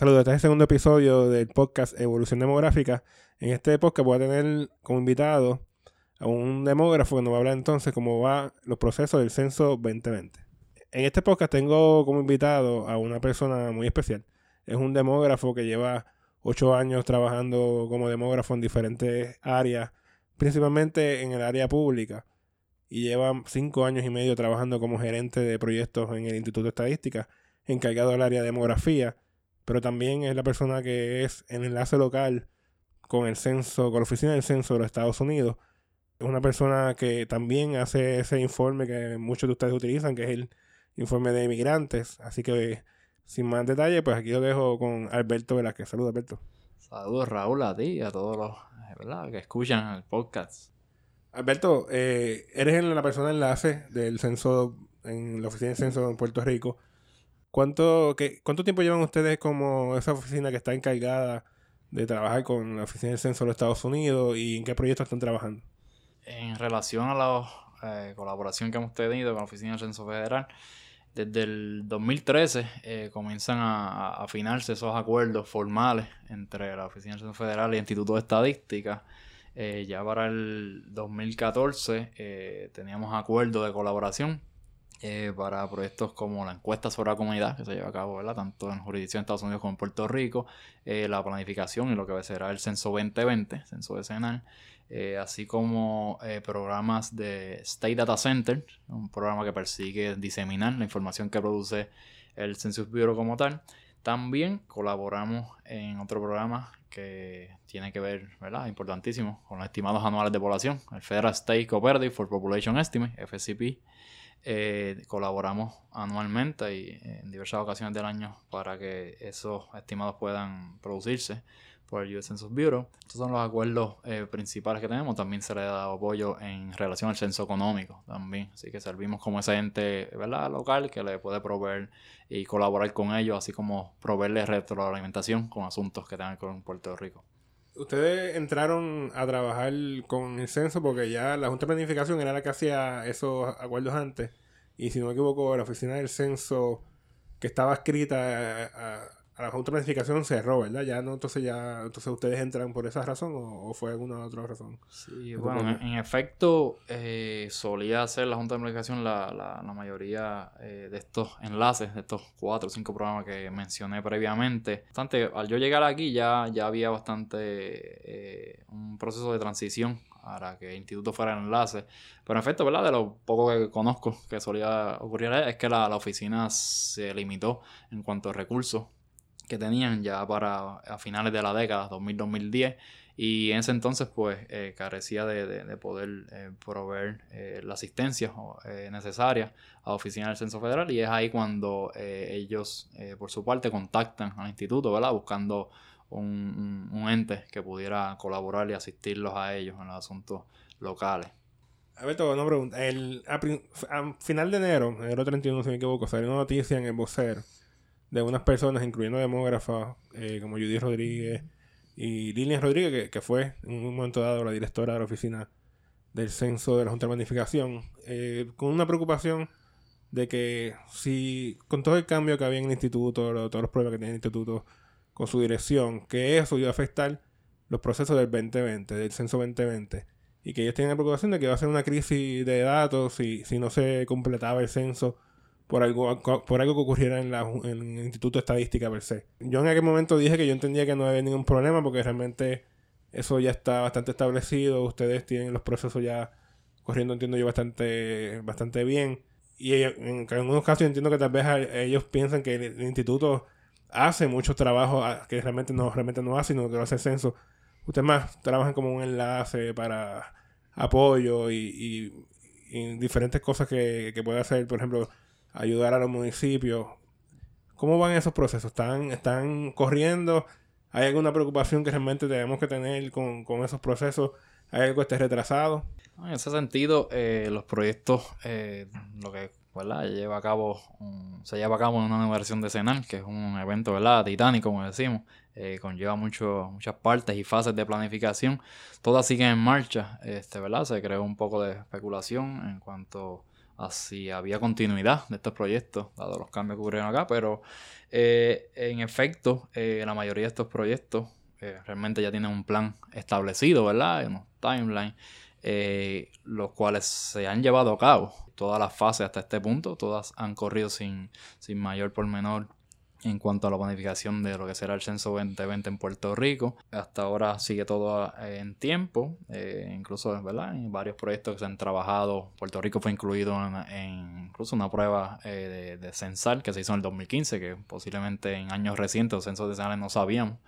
Saludos, este es el segundo episodio del podcast Evolución Demográfica. En este podcast voy a tener como invitado a un demógrafo que nos va a hablar entonces cómo van los procesos del censo 2020. En este podcast tengo como invitado a una persona muy especial. Es un demógrafo que lleva ocho años trabajando como demógrafo en diferentes áreas, principalmente en el área pública. Y lleva cinco años y medio trabajando como gerente de proyectos en el Instituto de Estadística, encargado del área de demografía pero también es la persona que es el enlace local con el censo, con la oficina del censo de los Estados Unidos. Es una persona que también hace ese informe que muchos de ustedes utilizan, que es el informe de inmigrantes. Así que, sin más detalle, pues aquí lo dejo con Alberto Velázquez. Saludos, Alberto. Saludos, Raúl, a ti y a todos los ¿verdad? que escuchan el podcast. Alberto, eh, eres la persona enlace del censo en la oficina del censo en Puerto Rico. ¿Cuánto, qué, ¿Cuánto tiempo llevan ustedes como esa oficina que está encargada de trabajar con la Oficina del Censo de los Estados Unidos y en qué proyectos están trabajando? En relación a la eh, colaboración que hemos tenido con la Oficina del Censo Federal, desde el 2013 eh, comienzan a, afinarse esos acuerdos formales entre la Oficina del Censo Federal y el Instituto de Estadística. Eh, ya para el 2014 teníamos acuerdos de colaboración eh, para proyectos como la encuesta sobre la comunidad que se lleva a cabo, ¿verdad? tanto en jurisdicción de Estados Unidos como en Puerto Rico, eh, la planificación y lo que será el censo 2020, censo decenal, eh, así como programas de State Data Center, un programa que persigue diseminar la información que produce el Census Bureau como tal. También colaboramos en otro programa que tiene que ver, ¿verdad? Importantísimo, con los estimados anuales de población, el Federal State Cooperative for Population Estimate, FCP, eh, colaboramos anualmente y en diversas ocasiones del año para que esos estimados puedan producirse por el US Census Bureau. Estos son los acuerdos eh, principales que tenemos. También se le da apoyo en relación al censo económico también. Así que servimos como ese ente ¿verdad? local que le puede proveer y colaborar con ellos, así como proveerles retroalimentación con asuntos que tengan con Puerto Rico. Ustedes entraron a trabajar con el censo porque ya la Junta de Planificación era la que hacía esos acuerdos antes. Y si no me equivoco, la oficina del censo que estaba escrita a, la Junta de Planificación cerró, ¿verdad? Ya no, entonces ya, entonces ustedes entran por esa razón o, fue alguna otra razón. Sí, bueno, en, efecto, eh, solía hacer la Junta de Planificación la, la, la mayoría eh, de estos enlaces, de estos cuatro o cinco programas que mencioné previamente. Bastante, al yo llegar aquí ya, ya había bastante eh, un proceso de transición para que el instituto fuera el enlace. Pero en efecto, ¿verdad? De lo poco que conozco que solía ocurrir es que la, la oficina se limitó en cuanto a recursos que tenían ya para a finales de la década, 2000-2010, y en ese entonces pues eh, carecía de, poder eh, proveer eh, la asistencia necesaria a la oficina del Censo Federal y es ahí cuando ellos por su parte contactan al instituto, ¿verdad? Buscando un, ente que pudiera colaborar y asistirlos a ellos en los asuntos locales. Alberto, una pregunta. El, a, a, final de enero, enero 31, si me equivoco, salió una noticia en el vocero de unas personas, incluyendo demógrafas eh, como Judy Rodríguez y Lilian Rodríguez, que, fue en un momento dado la directora de la oficina del censo de la Junta de Planificación, eh, con una preocupación de que si con todo el cambio que había en el instituto, todos los problemas que tenía el instituto con su dirección, que eso iba a afectar los procesos del 2020, del censo 2020, y que ellos tenían la preocupación de que iba a ser una crisis de datos si, si no se completaba el censo por algo, por algo que ocurriera en, la, en el Instituto de Estadística per se. Yo en aquel momento dije que yo entendía que no había ningún problema porque realmente eso ya está bastante establecido, ustedes tienen los procesos ya corriendo, entiendo yo, bastante, bastante bien. Y en, algunos casos entiendo que tal vez ellos piensan que el, instituto hace mucho trabajo que realmente no, realmente no hace, sino que lo hace el censo. Ustedes más trabajan como un enlace para apoyo y, y, diferentes cosas que, que puede hacer, por ejemplo, ayudar a los municipios. ¿Cómo van esos procesos? ¿Están, están corriendo? ¿Hay alguna preocupación que realmente tenemos que tener con, esos procesos? ¿Hay algo que esté retrasado? En ese sentido, eh, los proyectos, eh, lo que lleva a cabo se lleva a cabo en una versión decenal, que es un evento ¿verdad? titánico, como decimos, eh, conlleva mucho, muchas partes y fases de planificación. Todas siguen en marcha, este, ¿verdad? Se creó un poco de especulación en cuanto si había continuidad de estos proyectos, dado los cambios que ocurrieron acá, pero eh, en efecto, eh, la mayoría de estos proyectos eh, realmente ya tienen un plan establecido, ¿verdad? Unos timelines, los cuales se han llevado a cabo. Todas las fases hasta este punto, todas han corrido sin, sin mayor pormenor en cuanto a la planificación de lo que será el censo 2020 en Puerto Rico. Hasta ahora sigue todo eh, en tiempo, eh, incluso ¿verdad? en varios proyectos que se han trabajado. Puerto Rico fue incluido en, incluso una prueba eh, de, censal que se hizo en el 2015, que posiblemente en años recientes los censos de no sabíamos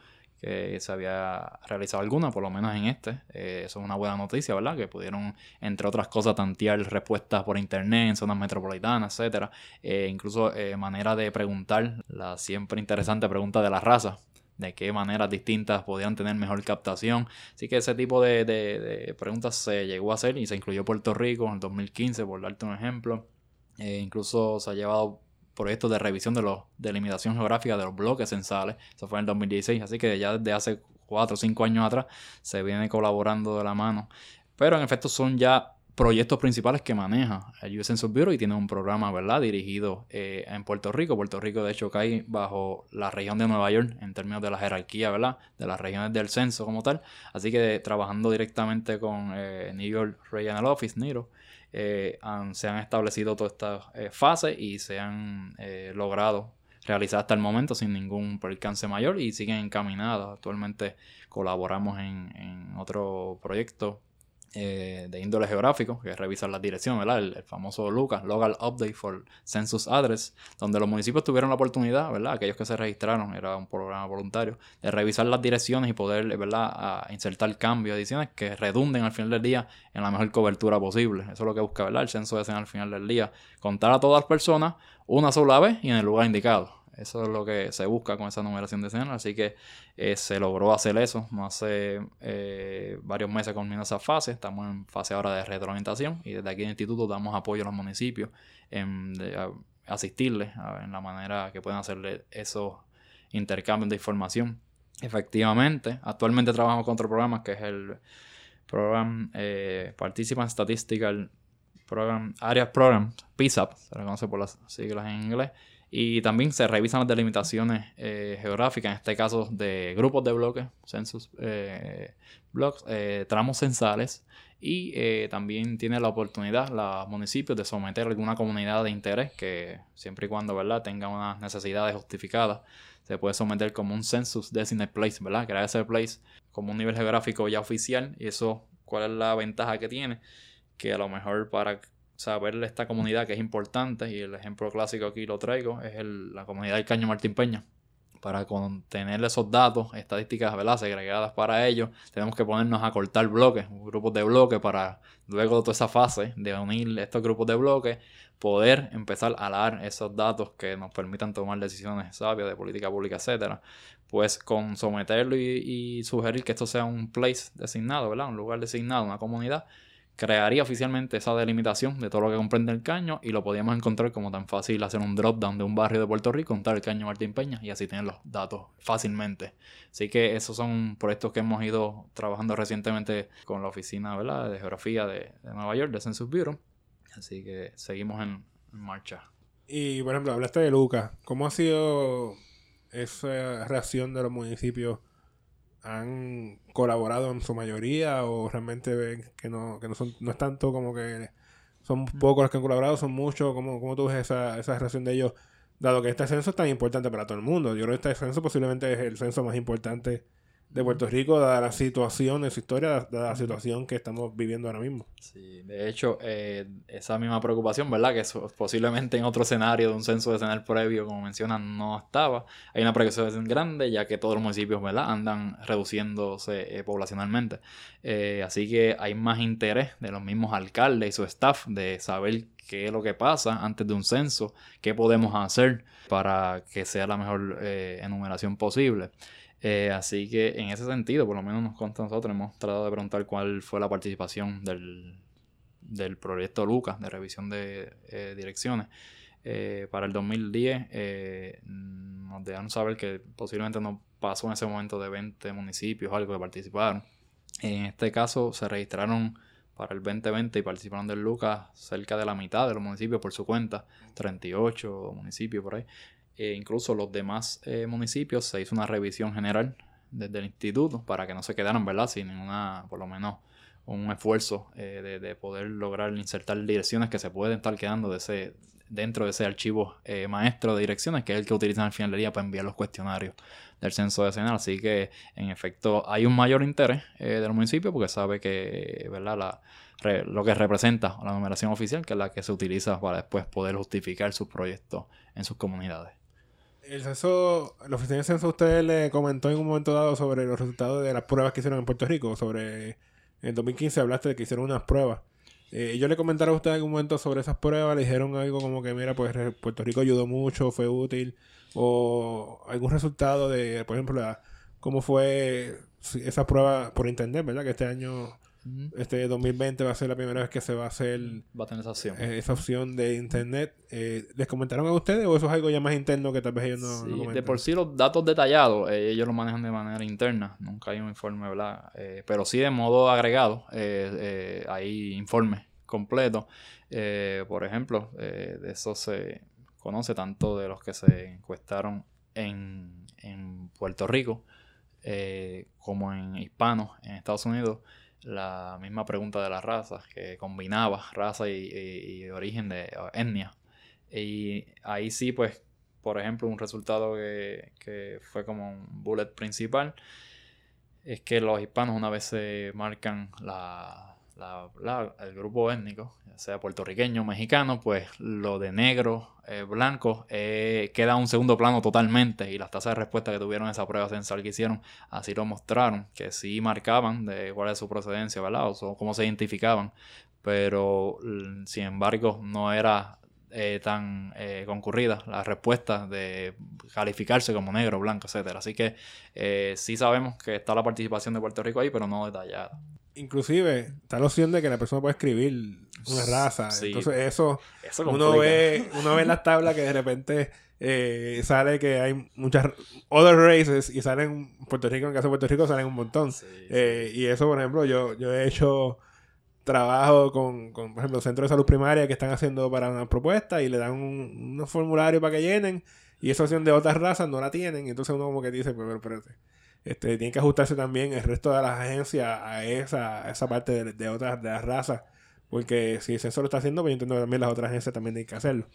que se había realizado alguna, por lo menos en este. Eh, eso es una buena noticia, ¿verdad? Que pudieron, entre otras cosas, tantear respuestas por internet en zonas metropolitanas, etcétera. Eh, incluso eh, manera de preguntar, la siempre interesante pregunta de la raza, de qué maneras distintas podían tener mejor captación. Así que ese tipo de, preguntas se llegó a hacer y se incluyó Puerto Rico en el 2015, por darte un ejemplo. incluso se ha llevado proyectos de revisión de los de limitación geográfica de los bloques censales. Eso fue en el 2016, así que ya desde hace 4 o 5 años atrás se viene colaborando de la mano. Pero en efecto son ya proyectos principales que maneja el US Census Bureau y tiene un programa, ¿verdad?, dirigido eh, en Puerto Rico. Puerto Rico, de hecho, cae bajo la región de Nueva York en términos de la jerarquía, ¿verdad?, de las regiones del censo como tal. Así que trabajando directamente con eh, New York Regional Office, NIRO, eh, se han establecido todas estas eh, fases y se han eh, logrado realizar hasta el momento sin ningún percance mayor y siguen encaminadas. Actualmente colaboramos en otro proyecto eh, de índole geográfico, que es revisar las direcciones, ¿verdad? El, famoso LUCA, Local Update for Census Address, donde los municipios tuvieron la oportunidad, ¿verdad? Aquellos que se registraron, era un programa voluntario, de revisar las direcciones y poder, ¿verdad?, insertar cambios, adiciones que redunden al final del día en la mejor cobertura posible. Eso es lo que busca, ¿verdad? El censo es al final del día contar a todas las personas una sola vez y en el lugar indicado. Eso es lo que se busca con esa numeración de escenas. Así que eh, se logró hacer eso. Hace eh, varios meses culminó esa fase. Estamos en fase ahora de retroalimentación. Y desde aquí en el instituto damos apoyo a los municipios en asistirles en la manera que pueden hacerle esos intercambios de información. Efectivamente, actualmente trabajamos con otro programa que es el Program eh, Participant Statistical Program, Area Program, PISAP, se reconoce por las siglas en inglés y también se revisan las delimitaciones eh, geográficas, en este caso de grupos de bloques, census eh, blocks, eh, tramos censales. Y también tiene la oportunidad los municipios de someter alguna comunidad de interés que siempre y cuando ¿verdad? tenga unas necesidades justificadas, se puede someter como un census designated place, ¿verdad? Crear ese place como un nivel geográfico ya oficial. Y eso, ¿cuál es la ventaja que tiene? Que a lo mejor para saber esta comunidad que es importante, y el ejemplo clásico aquí lo traigo, es la comunidad del Caño Martín Peña. Para contener esos datos, estadísticas ¿verdad? segregadas para ellos, tenemos que ponernos a cortar bloques, grupos de bloques, para luego de toda esa fase de unir estos grupos de bloques, poder empezar a dar esos datos que nos permitan tomar decisiones sabias de política pública, etcétera, pues con someterlo y, y, sugerir que esto sea un place designado, ¿verdad? Un lugar designado, una comunidad, crearía oficialmente esa delimitación de todo lo que comprende el caño y lo podíamos encontrar como tan fácil hacer un drop down de un barrio de Puerto Rico, contar el caño Martín Peña y así tener los datos fácilmente. Así que esos son proyectos que hemos ido trabajando recientemente con la oficina de geografía de, Nueva York, de Census Bureau. Así que seguimos en, en marcha. Y por ejemplo, hablaste de Lucas. ¿Cómo ha sido esa reacción de los municipios? Han colaborado en su mayoría o realmente ven que no, que no, son, no es tanto como que son pocos los que han colaborado, son muchos. ¿Cómo, cómo tú ves esa, esa relación de ellos? Dado que este censo es tan importante para todo el mundo. Yo creo que este censo posiblemente es el censo más importante de Puerto Rico, dada la situación de su historia, dada la situación que estamos viviendo ahora mismo. Sí, de hecho, eh, esa misma preocupación, ¿verdad? Que posiblemente en otro escenario de un censo escenario previo, como mencionan, no estaba. Hay una preocupación grande, ya que todos los municipios, ¿verdad? Andan reduciéndose eh, poblacionalmente. Eh, así que hay más interés de los mismos alcaldes y su staff de saber qué es lo que pasa antes de un censo, qué podemos hacer para que sea la mejor enumeración posible. Eh, así que en ese sentido, por lo menos nos consta nosotros, hemos tratado de preguntar cuál fue la participación del, del proyecto Lucas de revisión de eh, direcciones. Eh, para el 2010 nos dejaron saber que posiblemente no pasó en ese momento de 20 municipios algo que participaron. En este caso se registraron para el 2020 y participaron del Lucas cerca de la mitad de los municipios por su cuenta, 38 municipios por ahí. E incluso los demás eh, municipios se hizo una revisión general desde el instituto para que no se quedaran, ¿verdad? Sin ninguna, por lo menos, un esfuerzo eh, de, poder lograr insertar direcciones que se pueden estar quedando de ese, dentro de ese archivo eh, maestro de direcciones, que es el que utilizan al final del día para enviar los cuestionarios del censo decenal. Así que, en efecto, hay un mayor interés eh, del municipio porque sabe que, ¿verdad? La, lo que representa la numeración oficial, que es la que se utiliza para después poder justificar sus proyectos en sus comunidades. El censo, la oficina de censo, usted le comentó en un momento dado sobre los resultados de las pruebas que hicieron en Puerto Rico. Sobre en 2015 hablaste de que hicieron unas pruebas. Eh, yo le comentaron a usted en algún momento sobre esas pruebas, le dijeron algo como que, mira, pues Puerto Rico ayudó mucho, fue útil, o algún resultado de, por ejemplo, cómo fue esa prueba por internet, ¿verdad? Que este año este 2020 va a ser la primera vez que se va a hacer va a tener esa opción, eh, esa opción de internet. Eh, ¿Les comentaron a ustedes o eso es algo ya más interno que tal vez ellos no, De por sí los datos detallados eh, ellos los manejan de manera interna, nunca hay un informe, ¿verdad? pero sí de modo agregado hay informes completos. por ejemplo, de eso se conoce tanto de los que se encuestaron en, en Puerto Rico como en hispanos en Estados Unidos la misma pregunta de las razas, que combinaba raza y, origen de etnia. Y ahí sí, pues, por ejemplo, un resultado que, fue como un bullet principal es que los hispanos una vez se marcan la, el grupo étnico, ya sea puertorriqueño, mexicano, pues lo de negro, eh, blanco, eh, queda un segundo plano totalmente. Y las tasas de respuesta que tuvieron esa prueba censal que hicieron, así lo mostraron, que sí marcaban de cuál es su procedencia, ¿verdad? O cómo se identificaban. Pero, sin embargo, no era eh, tan concurrida la respuesta de calificarse como negro, blanco, etcétera. Así que sí sabemos que está la participación de Puerto Rico ahí, pero no detallada. Inclusive está la opción de que la persona puede escribir una raza. Entonces eso, uno ve uno ve las tablas que de repente eh, sale que hay muchas other races y salen Puerto Rico, en caso de Puerto Rico salen un montón. Eh, y eso, por ejemplo, yo, yo he hecho trabajo con, con, por ejemplo, centros de salud primaria que están haciendo para una propuesta y le dan un, unos formularios para que llenen y esa opción de otras razas no la tienen. Y entonces uno como que dice, pero espérate este, tiene que ajustarse también el resto de las agencias a esa, esa parte de, otras de las razas. Porque si el censo lo está haciendo, pues yo entiendo que también las otras agencias también tienen que hacerlo.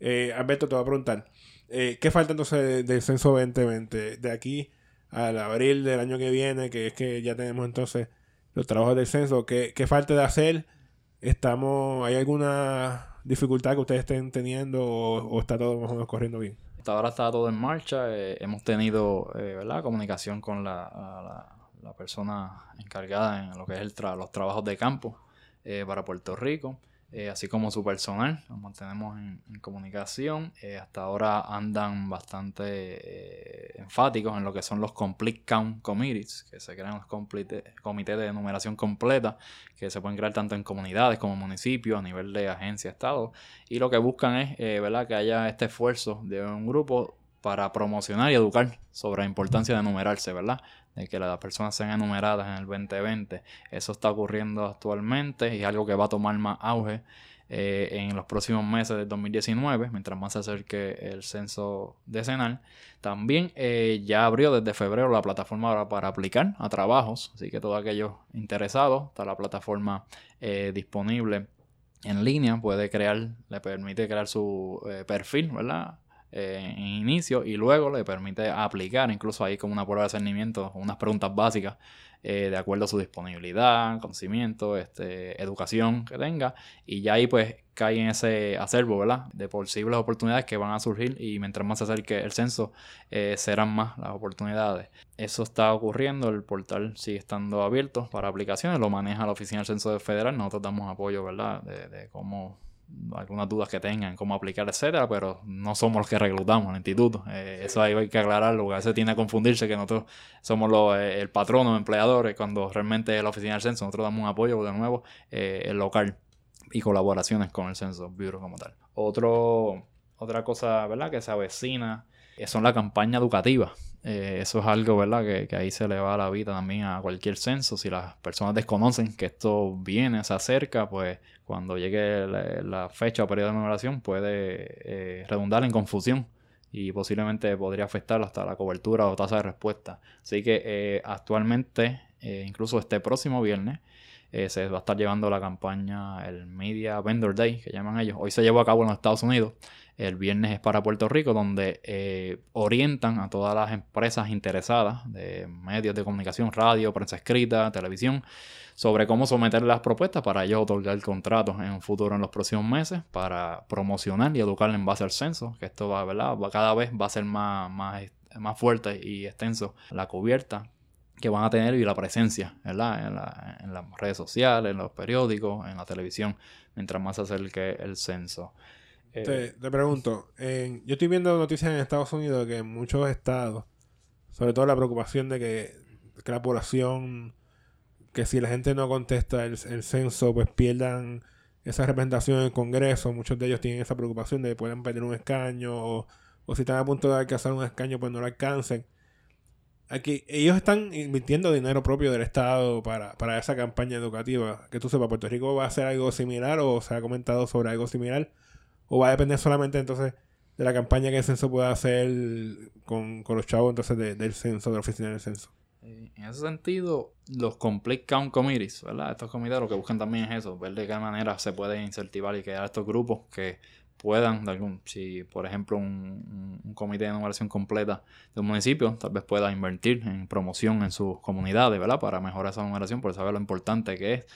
Eh, Alberto, te voy a preguntar. Eh, ¿Qué falta entonces del censo 2020? De aquí al abril del año que viene, que es que ya tenemos entonces los trabajos del censo. ¿Qué, qué falta de hacer? Estamos, ¿Hay alguna dificultad que ustedes estén teniendo o está todo más o menos corriendo bien? Ahora está todo en marcha. Eh, hemos tenido eh, ¿verdad? comunicación con la, la, persona encargada en lo que es el los trabajos de campo eh, para Puerto Rico. Eh, así como su personal, nos mantenemos en, comunicación. Eh, hasta ahora andan bastante eh, enfáticos en lo que son los Complete Count Committees, que se crean los comités de numeración completa, que se pueden crear tanto en comunidades como municipios, a nivel de agencia, estado. Y lo que buscan es ¿verdad? que haya este esfuerzo de un grupo para promocionar y educar sobre la importancia de numerarse, ¿verdad? De que las personas sean enumeradas en el 2020. Eso está ocurriendo actualmente y es algo que va a tomar más auge eh, en los próximos meses del 2019, mientras más se acerque el censo decenal. También eh, ya abrió desde febrero la plataforma para, aplicar a trabajos, así que todos aquellos interesados, está la plataforma eh, disponible en línea, puede crear, le permite crear su perfil, ¿verdad? Eh, en inicio y luego le permite aplicar, incluso ahí como una prueba de cernimiento, unas preguntas básicas eh, de acuerdo a su disponibilidad, conocimiento, este, educación que tenga y ya ahí pues cae en ese acervo, ¿verdad? De posibles oportunidades que van a surgir y mientras más se acerque el censo eh, serán más las oportunidades. Eso está ocurriendo, el portal sigue estando abierto para aplicaciones, lo maneja la Oficina del Censo Federal, nosotros damos apoyo, ¿verdad? De, de cómo algunas dudas que tengan, cómo aplicar, etcétera, pero no somos los que reclutamos en el instituto. Eh, eso ahí hay que aclararlo, porque a veces tiene a confundirse que nosotros somos los, eh, el patrono, empleadores, cuando realmente es la oficina del censo. Nosotros damos un apoyo, de nuevo, eh, el local y colaboraciones con el censo bureau como tal. Otro, otra cosa, ¿verdad?, que se avecina son la campaña educativa Eh, eso es algo, ¿verdad? Que, ahí se le va la vida también a cualquier censo. Si las personas desconocen que esto viene, se acerca, pues cuando llegue la, fecha o periodo de numeración puede eh, redundar en confusión y posiblemente podría afectar hasta la cobertura o tasa de respuesta. Así que eh, actualmente, incluso este próximo viernes, se va a estar llevando la campaña, el Media Vendor Day, que llaman ellos. Hoy se llevó a cabo en los Estados Unidos. El viernes es para Puerto Rico, donde eh, orientan a todas las empresas interesadas de medios de comunicación, radio, prensa escrita, televisión, sobre cómo someter las propuestas para ellos otorgar contratos en un futuro en los próximos meses para promocionar y educar en base al censo, que esto va, ¿verdad? cada vez va a ser más, más, más fuerte y extenso la cubierta que van a tener y la presencia ¿verdad? En, la, en las redes sociales, en los periódicos, en la televisión, mientras más se acerque el censo. Te, te, pregunto, yo estoy viendo noticias en Estados Unidos que en muchos estados, sobre todo la preocupación de que, la población, que si la gente no contesta el, censo, pues pierdan esa representación en el Congreso. Muchos de ellos tienen esa preocupación de que puedan perder un escaño o, si están a punto de alcanzar un escaño, pues no lo alcancen. Aquí, ellos están invirtiendo dinero propio del Estado para, para esa campaña educativa. Que tú sepas, Puerto Rico va a hacer algo similar o se ha comentado sobre algo similar ¿O va a depender solamente entonces de la campaña que el censo pueda hacer con, los chavos entonces del censo, de la oficina del censo? Eh, en ese sentido, los Complete Count Committees, ¿verdad? Estos comités lo que buscan también es eso, ver de qué manera se puede incentivar y crear estos grupos que puedan, si por ejemplo un, comité de numeración completa de un municipio, tal vez pueda invertir en promoción en sus comunidades, ¿verdad? Para mejorar esa numeración, por saber lo importante que es.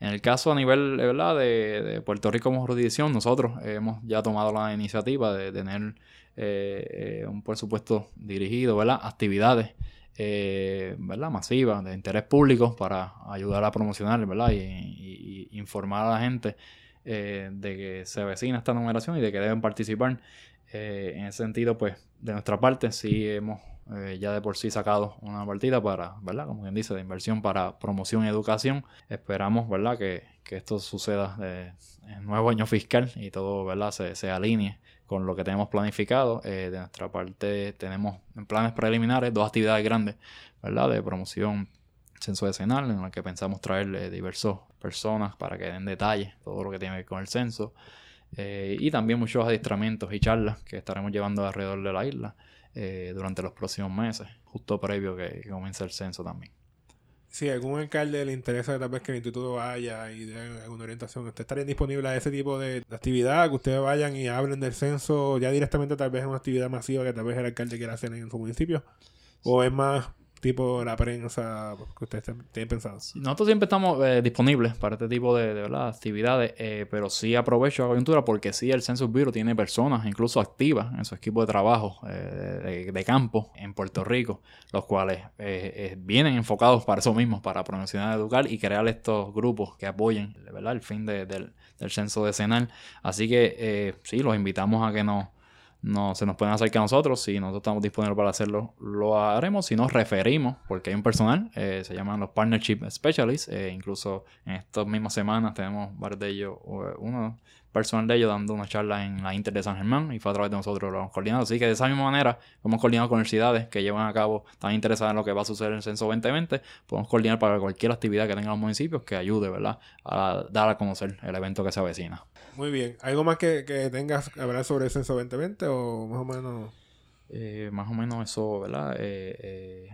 En el caso a nivel, ¿verdad? De, Puerto Rico como jurisdicción, nosotros hemos ya tomado la iniciativa de tener eh, eh, un presupuesto dirigido, ¿verdad? Actividades. Eh, ¿verdad? masivas de interés público para ayudar a promocionar ¿verdad? y informar a la gente eh, de que se avecina esta numeración y de que deben participar. Eh, en ese sentido, pues, de nuestra parte, sí hemos eh, ya de por sí sacado una partida para, ¿verdad? Como quien dice, de inversión para promoción y educación. Esperamos, ¿verdad? Que, esto suceda en el nuevo año fiscal y todo, ¿verdad? Se, se alinee con lo que tenemos planificado. de nuestra parte tenemos en planes preliminares dos actividades grandes, ¿verdad? De promoción censo decenal, en la que pensamos traerle diversos personas para que den detalles todo lo que tiene que ver con el censo. Eh, y también muchos adiestramientos y charlas que estaremos llevando alrededor de la isla eh, durante los próximos meses, justo previo que, comience el censo también. Si algún alcalde le interesa tal vez que el instituto vaya y dé alguna orientación, ¿usted estaría disponible a ese tipo de, actividad? Que ustedes vayan y hablen del censo ya directamente tal vez en una actividad masiva que tal vez el alcalde quiera hacer en su municipio? ¿O es más tipo la prensa que ustedes tienen pensado? Nosotros siempre estamos eh, disponibles para este tipo de, de actividades, eh, pero sí aprovecho la coyuntura porque sí el Census Bureau tiene personas incluso activas en su equipo de trabajo eh, de, campo en Puerto Rico, los cuales vienen enfocados para eso mismo, para promocionar, educar y crear estos grupos que apoyen ¿verdad? el fin del, del censo decenal. Así que sí, los invitamos a que nos no se nos pueden acercar a nosotros. Si nosotros estamos disponibles para hacerlo, lo haremos. Si nos referimos, porque hay un personal, eh, se llaman los Partnership Specialists. Eh, incluso en estas mismas semanas tenemos varios de ellos, uno personal de ellos dando una charla en la Inter de San Germán y fue a través de nosotros lo hemos coordinado. Así que de esa misma manera, hemos coordinado con universidades que llevan a cabo, están interesadas en lo que va a suceder en el censo 2020, podemos coordinar para cualquier actividad que tengan los municipios que ayude, ¿verdad? A dar a conocer el evento que se avecina. Muy bien. ¿Algo más que, que tengas que hablar sobre el censo 2020 o más o menos? Eh, más o menos eso, ¿verdad? Eh, eh,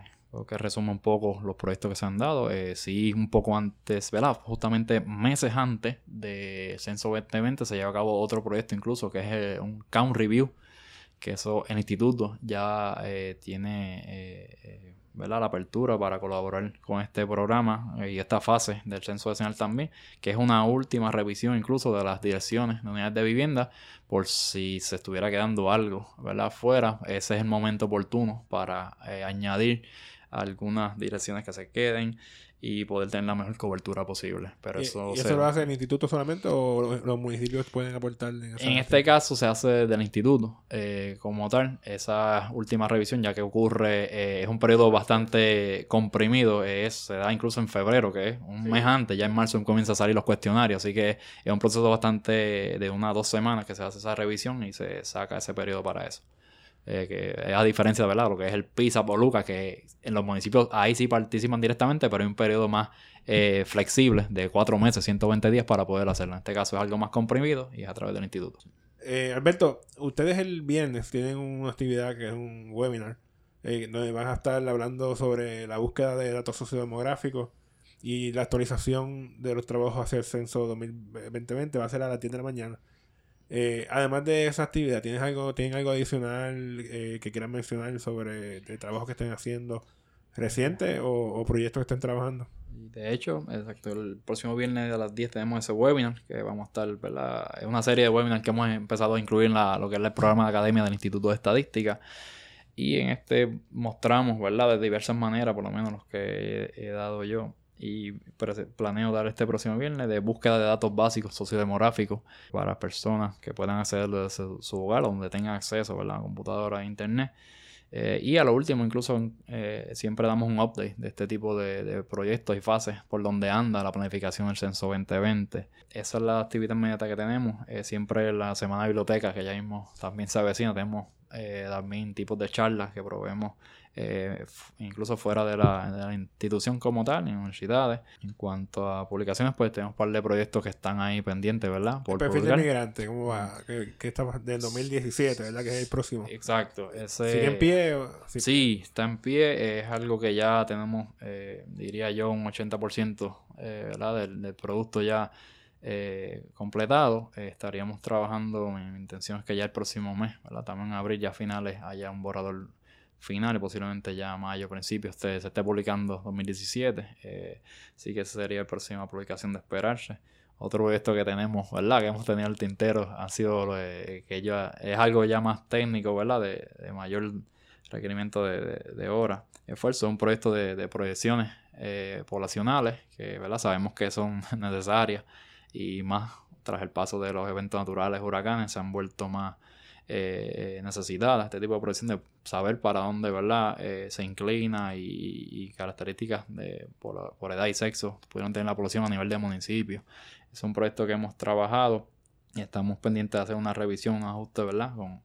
que resume un poco los proyectos que se han dado. Eh, sí, un poco antes, ¿verdad? Justamente meses antes de Censo 2020 se lleva a cabo otro proyecto incluso que es eh, un Count Review, que eso el instituto ya tiene ¿verdad? la apertura para colaborar con este programa y esta fase del censo decenal también, que es una última revisión incluso de las direcciones de unidades de vivienda por si se estuviera quedando algo ¿verdad? Ese es el momento oportuno para añadir algunas direcciones que se queden y poder tener la mejor cobertura posible. Pero eso, ¿Y eso lo hace el instituto solamente o los municipios pueden aportar? En, en este caso se hace del instituto eh, como tal. Esa última revisión, ya que ocurre, eh, es un periodo bastante comprimido, es, se da incluso en febrero, que es un mes antes, ya en marzo comienza a salir los cuestionarios, así que es un proceso bastante de una o dos semanas que se hace esa revisión y se saca ese periodo para eso. Eh, que a diferencia de lo que es el PISA Poluca, que en los municipios ahí sí participan directamente, pero hay un periodo más eh, flexible de cuatro meses, 120 días para poder hacerlo. En este caso es algo más comprimido y es a través del instituto. Eh, Alberto, ustedes el viernes tienen una actividad que es un webinar, donde van a estar hablando sobre la búsqueda de datos sociodemográficos y la actualización de los trabajos hacia el censo 2020 va a ser a las 10 de la mañana. Eh, además de esa actividad, ¿tienes algo, ¿tienen algo adicional eh, que quieran mencionar sobre el trabajo que estén haciendo reciente o, proyectos que estén trabajando? De hecho, exacto, el próximo viernes a las 10 tenemos ese webinar que vamos a estar, ¿verdad? Es una serie de webinars que hemos empezado a incluir en la, lo que es el programa de academia del Instituto de Estadística. Y en este mostramos, ¿verdad? De diversas maneras, por lo menos los que he dado yo, y planeo dar este próximo viernes de búsqueda de datos básicos sociodemográficos para personas que puedan acceder desde su hogar, donde tengan acceso a la computadora e internet. Eh, y a lo último, incluso eh, siempre damos un update de este tipo de, proyectos y fases por donde anda la planificación del censo 2020. Esa es la actividad inmediata que tenemos. Eh, siempre la semana de biblioteca, que ya mismo también se avecina, tenemos también tipos de charlas que proveemos eh, incluso fuera de la, institución como tal, en universidades. En cuanto a publicaciones, pues tenemos un par de proyectos que están ahí pendientes, ¿verdad? Por el perfil de migrante, ¿cómo va? Que, está del 2017, ¿verdad? Que es el próximo. Exacto. Ese, ¿Sigue en pie? Sí. está en pie. Es algo que ya tenemos, eh, diría yo, un 80% eh, ¿verdad? Del, producto ya eh, completado. estaríamos trabajando, en intenciones que ya el próximo mes, ¿verdad? También en abril, ya finales, haya un borrador final y posiblemente ya mayo, principios, se esté publicando 2017. Eh, sí que esa sería la próxima publicación de esperarse. Otro proyecto que tenemos, ¿verdad? Que hemos tenido el tintero ha sido que ya es algo ya más técnico, ¿verdad? De, mayor requerimiento de, de, horas, esfuerzo. Un proyecto de, proyecciones eh, poblacionales que, ¿verdad? Sabemos que son necesarias y más tras el paso de los eventos naturales, huracanes, se han vuelto más eh, necesidad, este tipo de proyección de saber para dónde ¿verdad? Eh, se inclina y, características de, por, edad y sexo pudieron tener la población a nivel de municipio. Es un proyecto que hemos trabajado y estamos pendientes de hacer una revisión, un ajuste, ¿verdad? Con,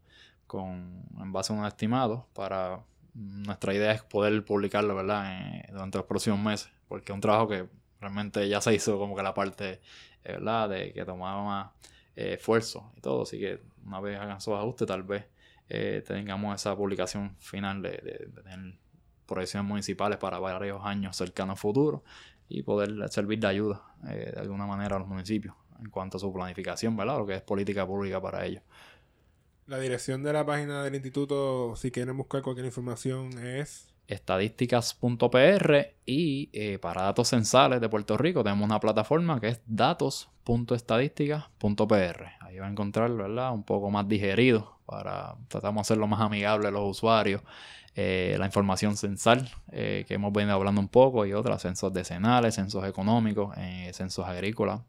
con, en base a unos estimados para nuestra idea es poder publicarlo, ¿verdad? durante los próximos meses, porque es un trabajo que realmente ya se hizo como que la parte, ¿verdad? De que tomaba más eh, esfuerzo y todo, así que una vez hagan sus ajustes, tal vez eh, tengamos esa publicación final de, de, proyecciones municipales para varios años cercanos futuros y poder servir de ayuda eh, de alguna manera a los municipios en cuanto a su planificación, ¿verdad? Lo que es política pública para ellos. La dirección de la página del instituto, si quieren buscar cualquier información, es estadísticas.pr y eh, para datos censales de Puerto Rico tenemos una plataforma que es datos.estadísticas.pr. Ahí va a encontrar, ¿verdad? Un poco más digerido para tratamos de hacerlo más amigable a los usuarios. Eh, la información censal eh, que hemos venido hablando un poco y otras, censos decenales, censos económicos, censos agrícolas,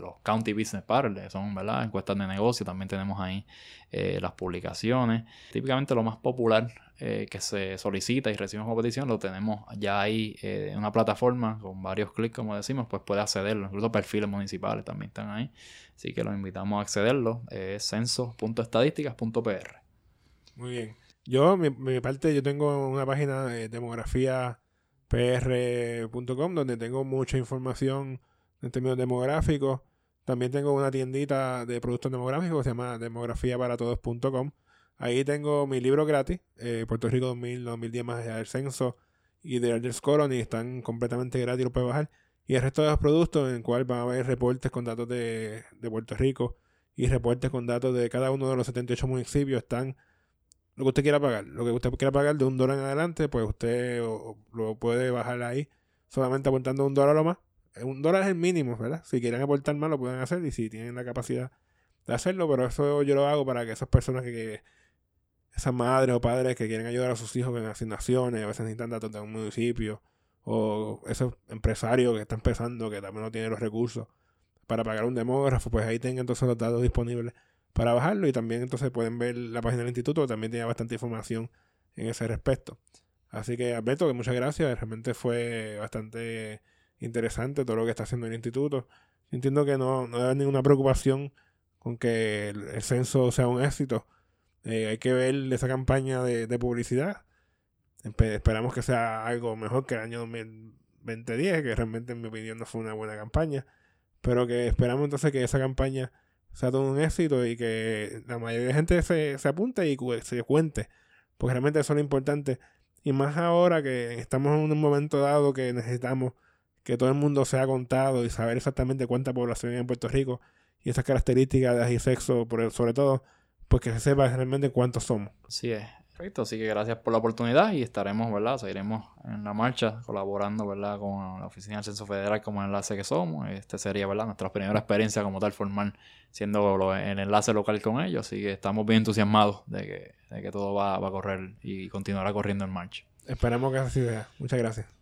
los County Business Partners, son ¿verdad? encuestas de negocio, también tenemos ahí las publicaciones. Típicamente lo más popular eh, que se solicita y recibimos como petición, lo tenemos ya ahí eh, en una plataforma con varios clics, como decimos, pues puede accederlo. Incluso perfiles municipales también están ahí. Así que los invitamos a accederlo. Es censo.estadísticas.pr. Muy bien. Yo, mi, mi parte, yo tengo una página de demografiapr.com donde tengo mucha información en términos demográficos. También tengo una tiendita de productos demográficos que se llama demografiaparatodos.com Ahí tengo mi libro gratis, eh, Puerto Rico 2000, 2010 más allá del censo y de Elders Colony, están completamente gratis, lo puedes bajar. Y el resto de los productos en el cual van a haber reportes con datos de, Puerto Rico y reportes con datos de cada uno de los 78 municipios están lo que usted quiera pagar. Lo que usted quiera pagar de un dólar en adelante, pues usted lo puede bajar ahí solamente aportando un dólar o más. Un dólar es el mínimo, ¿verdad? Si quieren aportar más lo pueden hacer y si tienen la capacidad de hacerlo, pero eso yo lo hago para que esas personas que esas madres o padres que quieren ayudar a sus hijos en asignaciones, a veces necesitan datos de un municipio, o esos empresarios que están empezando, que también no tienen los recursos para pagar un demógrafo, pues ahí tengan entonces los datos disponibles para bajarlo y también entonces pueden ver la página del instituto, que también tiene bastante información en ese respecto. Así que Alberto, que muchas gracias, realmente fue bastante interesante todo lo que está haciendo el instituto. Entiendo que no, no debe ninguna preocupación con que el censo sea un éxito Eh, hay que ver esa campaña de, publicidad. Espe- esperamos que sea algo mejor que el año 2010, que realmente en mi opinión no fue una buena campaña. Pero que esperamos entonces que esa campaña sea todo un éxito y que la mayoría de gente se, se apunte y se cuente. Porque realmente eso es lo importante. Y más ahora que estamos en un momento dado que necesitamos que todo el mundo sea contado y saber exactamente cuánta población hay en Puerto Rico y esas características de y sexo, por- sobre todo, pues que se sepa realmente cuántos somos. Así es. Perfecto, así que gracias por la oportunidad y estaremos, ¿verdad? Seguiremos en la marcha colaborando, ¿verdad? Con la Oficina del Censo Federal como enlace que somos. Este sería, ¿verdad? Nuestra primera experiencia como tal formal siendo el enlace local con ellos. Así que estamos bien entusiasmados de que, de que todo va, va a correr y continuará corriendo en marcha. Esperamos que así sea. Muchas gracias.